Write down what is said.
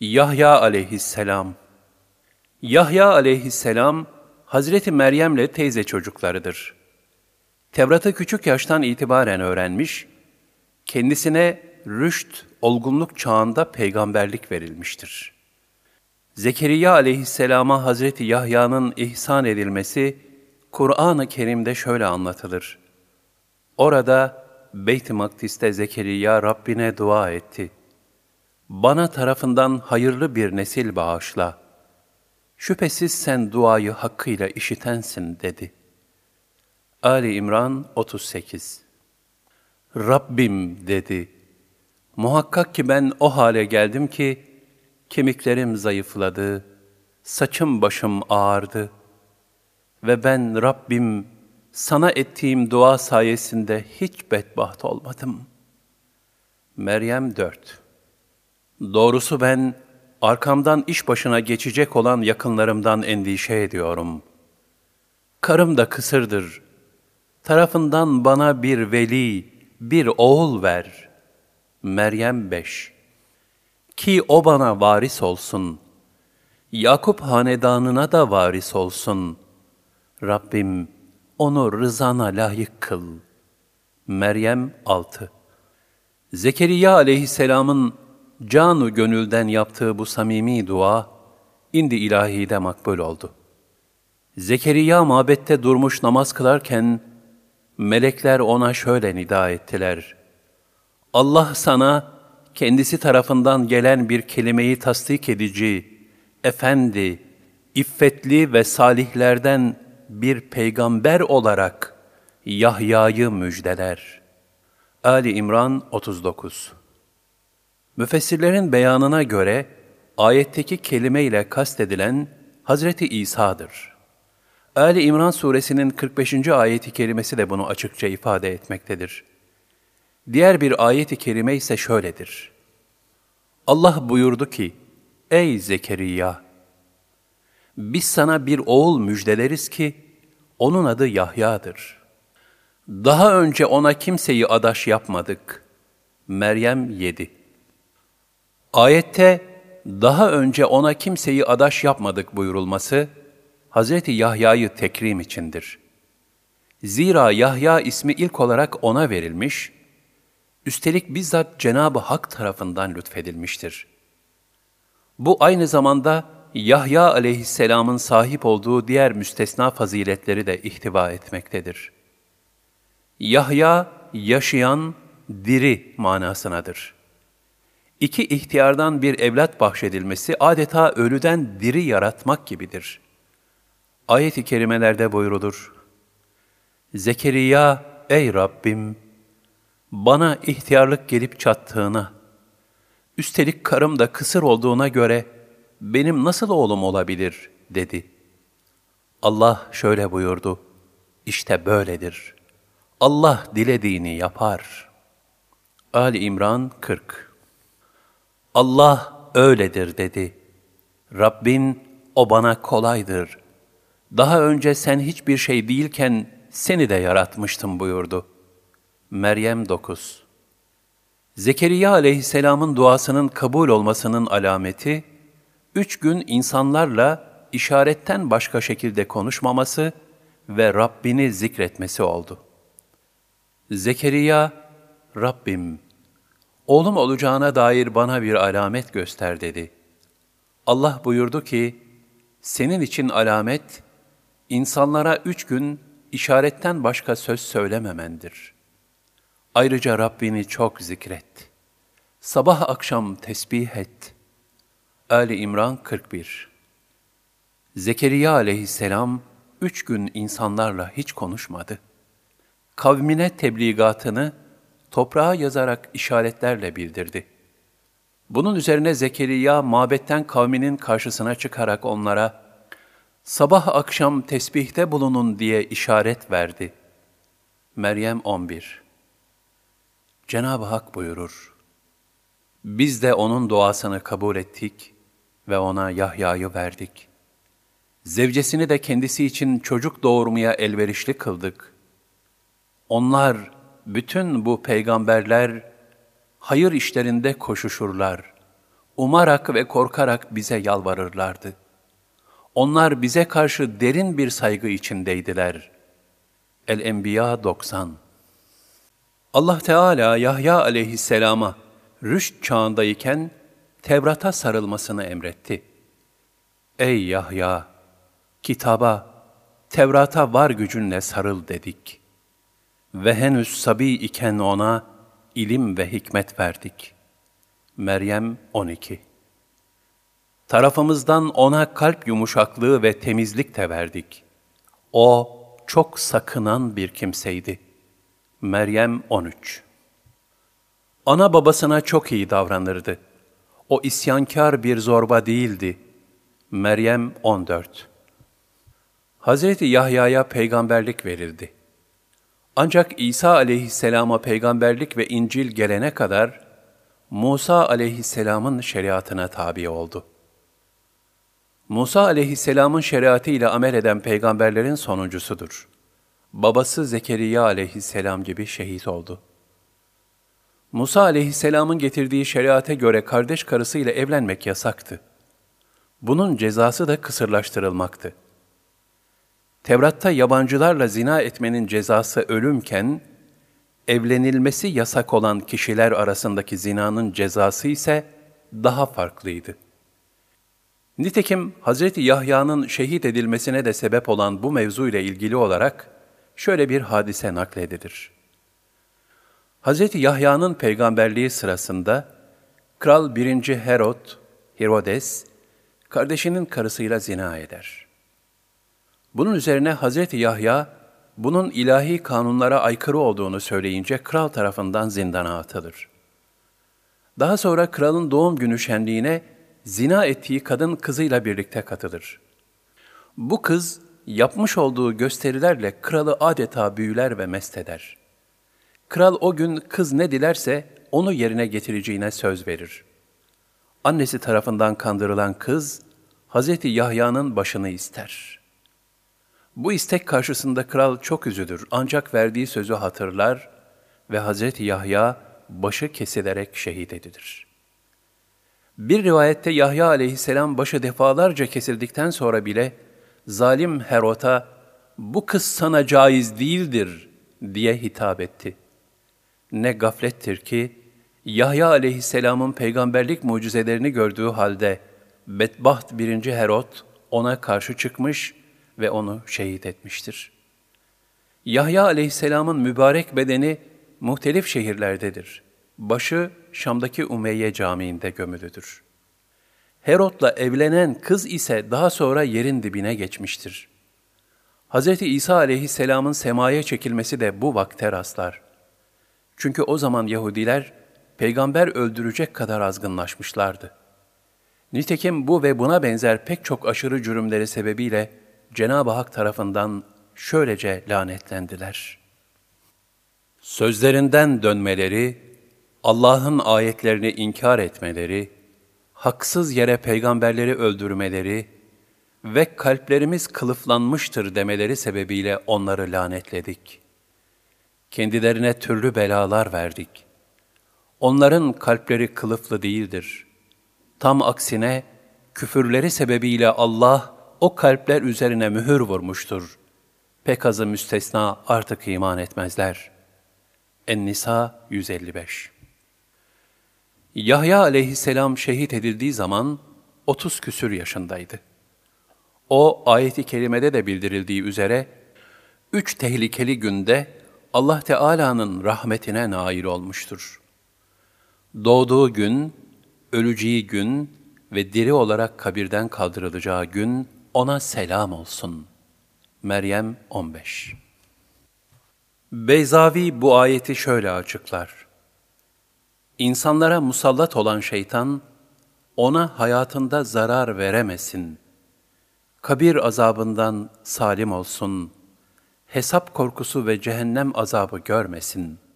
Yahya aleyhisselam Yahya aleyhisselam, Hazreti Meryem'le teyze çocuklarıdır. Tevrat'ı küçük yaştan itibaren öğrenmiş, kendisine rüşt, olgunluk çağında peygamberlik verilmiştir. Zekeriya aleyhisselama Hazreti Yahya'nın ihsan edilmesi, Kur'an-ı Kerim'de şöyle anlatılır. Orada Beyt-i Makdis'te Zekeriya Rabbine dua etti. Bana tarafından hayırlı bir nesil bağışla. Şüphesiz sen duayı hakkıyla işitensin dedi. Ali İmran 38 Rabbim dedi. Muhakkak ki ben o hale geldim ki, kemiklerim zayıfladı, saçım başım ağardı. Ve ben Rabbim, sana ettiğim dua sayesinde hiç bedbaht olmadım. Meryem 4 Doğrusu ben, arkamdan iş başına geçecek olan yakınlarımdan endişe ediyorum. Karım da kısırdır. Tarafından bana bir veli, bir oğul ver. Meryem 5 Ki o bana varis olsun. Yakup hanedanına da varis olsun. Rabbim onu rızana layık kıl. Meryem 6 Zekeriya aleyhisselamın canu gönülden yaptığı bu samimi dua, indi ilahide makbul oldu. Zekeriya mabette durmuş namaz kılarken, melekler ona şöyle nida ettiler. Allah sana, kendisi tarafından gelen bir kelimeyi tasdik edici, efendi, iffetli ve salihlerden bir peygamber olarak Yahya'yı müjdeler. Ali İmran 39 Müfessirlerin beyanına göre ayetteki kelime ile kastedilen Hazreti İsa'dır. Ali İmran suresinin 45. ayeti kerimesi de bunu açıkça ifade etmektedir. Diğer bir ayeti kerime ise şöyledir. Allah buyurdu ki, Ey Zekeriya! Biz sana bir oğul müjdeleriz ki, onun adı Yahya'dır. Daha önce ona kimseyi adaş yapmadık. Meryem 7 Ayette daha önce ona kimseyi adaş yapmadık buyurulması, Hz. Yahya'yı tekrim içindir. Zira Yahya ismi ilk olarak ona verilmiş, üstelik bizzat Cenab-ı Hak tarafından lütfedilmiştir. Bu aynı zamanda Yahya aleyhisselamın sahip olduğu diğer müstesna faziletleri de ihtiva etmektedir. Yahya, yaşayan, diri manasınadır.'' İki ihtiyardan bir evlat bahşedilmesi adeta ölüden diri yaratmak gibidir. Ayet-i kerimelerde buyrulur. Zekeriya, ey Rabbim, bana ihtiyarlık gelip çattığına, üstelik karım da kısır olduğuna göre benim nasıl oğlum olabilir, dedi. Allah şöyle buyurdu, işte böyledir. Allah dilediğini yapar. Ali İmran 40 Allah öyledir dedi. Rabbin o bana kolaydır. Daha önce sen hiçbir şey değilken seni de yaratmıştım buyurdu. Meryem 9 Zekeriya aleyhisselamın duasının kabul olmasının alameti, üç gün insanlarla işaretten başka şekilde konuşmaması ve Rabbini zikretmesi oldu. Zekeriya, Rabbim, oğlum olacağına dair bana bir alamet göster dedi. Allah buyurdu ki, senin için alamet, insanlara üç gün işaretten başka söz söylememendir. Ayrıca Rabbini çok zikret. Sabah akşam tesbih et. Ali İmran 41 Zekeriya aleyhisselam üç gün insanlarla hiç konuşmadı. Kavmine tebligatını toprağa yazarak işaretlerle bildirdi. Bunun üzerine Zekeriya mabetten kavminin karşısına çıkarak onlara sabah akşam tesbihte bulunun diye işaret verdi. Meryem 11 Cenab-ı Hak buyurur, Biz de onun duasını kabul ettik ve ona Yahya'yı verdik. Zevcesini de kendisi için çocuk doğurmaya elverişli kıldık. Onlar, bütün bu peygamberler hayır işlerinde koşuşurlar. umarak ve korkarak bize yalvarırlardı. Onlar bize karşı derin bir saygı içindeydiler. El-Enbiya 90 Allah Teala Yahya aleyhisselama rüşt çağındayken Tevrat'a sarılmasını emretti. Ey Yahya! Kitaba, Tevrat'a var gücünle sarıl dedik. Ve henüz sabi iken ona ilim ve hikmet verdik. Meryem 12 Tarafımızdan ona kalp yumuşaklığı ve temizlik de verdik. O çok sakınan bir kimseydi. Meryem 13 Ana babasına çok iyi davranırdı. O isyankar bir zorba değildi. Meryem 14 Hazreti Yahya'ya peygamberlik verildi. Ancak İsa aleyhisselama peygamberlik ve İncil gelene kadar Musa aleyhisselamın şeriatına tabi oldu. Musa aleyhisselamın şeriatı ile amel eden peygamberlerin sonuncusudur. Babası Zekeriya aleyhisselam gibi şehit oldu. Musa aleyhisselamın getirdiği şeriate göre kardeş karısıyla evlenmek yasaktı. Bunun cezası da kısırlaştırılmaktı. Tevrat'ta yabancılarla zina etmenin cezası ölümken, evlenilmesi yasak olan kişiler arasındaki zinanın cezası ise daha farklıydı. Nitekim Hz. Yahya'nın şehit edilmesine de sebep olan bu mevzu ile ilgili olarak şöyle bir hadise nakledilir. Hz. Yahya'nın peygamberliği sırasında Kral 1. Herod, Herodes, kardeşinin karısıyla zina eder. Bunun üzerine Hz. Yahya, bunun ilahi kanunlara aykırı olduğunu söyleyince kral tarafından zindana atılır. Daha sonra kralın doğum günü şenliğine zina ettiği kadın kızıyla birlikte katılır. Bu kız yapmış olduğu gösterilerle kralı adeta büyüler ve mest eder. Kral o gün kız ne dilerse onu yerine getireceğine söz verir. Annesi tarafından kandırılan kız, Hz. Yahya'nın başını ister. Bu istek karşısında kral çok üzülür ancak verdiği sözü hatırlar ve Hz. Yahya başı kesilerek şehit edilir. Bir rivayette Yahya aleyhisselam başı defalarca kesildikten sonra bile zalim Herot'a bu kız sana caiz değildir diye hitap etti. Ne gaflettir ki Yahya aleyhisselamın peygamberlik mucizelerini gördüğü halde bedbaht birinci Herod ona karşı çıkmış ve onu şehit etmiştir. Yahya aleyhisselamın mübarek bedeni muhtelif şehirlerdedir. Başı Şam'daki Umeyye Camii'nde gömülüdür. Herod'la evlenen kız ise daha sonra yerin dibine geçmiştir. Hz. İsa aleyhisselamın semaya çekilmesi de bu vakte rastlar. Çünkü o zaman Yahudiler peygamber öldürecek kadar azgınlaşmışlardı. Nitekim bu ve buna benzer pek çok aşırı cürümleri sebebiyle Cenab-ı Hak tarafından şöylece lanetlendiler. Sözlerinden dönmeleri, Allah'ın ayetlerini inkar etmeleri, haksız yere peygamberleri öldürmeleri ve kalplerimiz kılıflanmıştır demeleri sebebiyle onları lanetledik. Kendilerine türlü belalar verdik. Onların kalpleri kılıflı değildir. Tam aksine küfürleri sebebiyle Allah o kalpler üzerine mühür vurmuştur. Pek azı müstesna artık iman etmezler. En-Nisa 155 Yahya aleyhisselam şehit edildiği zaman 30 küsür yaşındaydı. O ayeti kerimede de bildirildiği üzere üç tehlikeli günde Allah Teala'nın rahmetine nail olmuştur. Doğduğu gün, öleceği gün ve diri olarak kabirden kaldırılacağı gün ona selam olsun. Meryem 15 Beyzavi bu ayeti şöyle açıklar. İnsanlara musallat olan şeytan, ona hayatında zarar veremesin. Kabir azabından salim olsun. Hesap korkusu ve cehennem azabı görmesin.''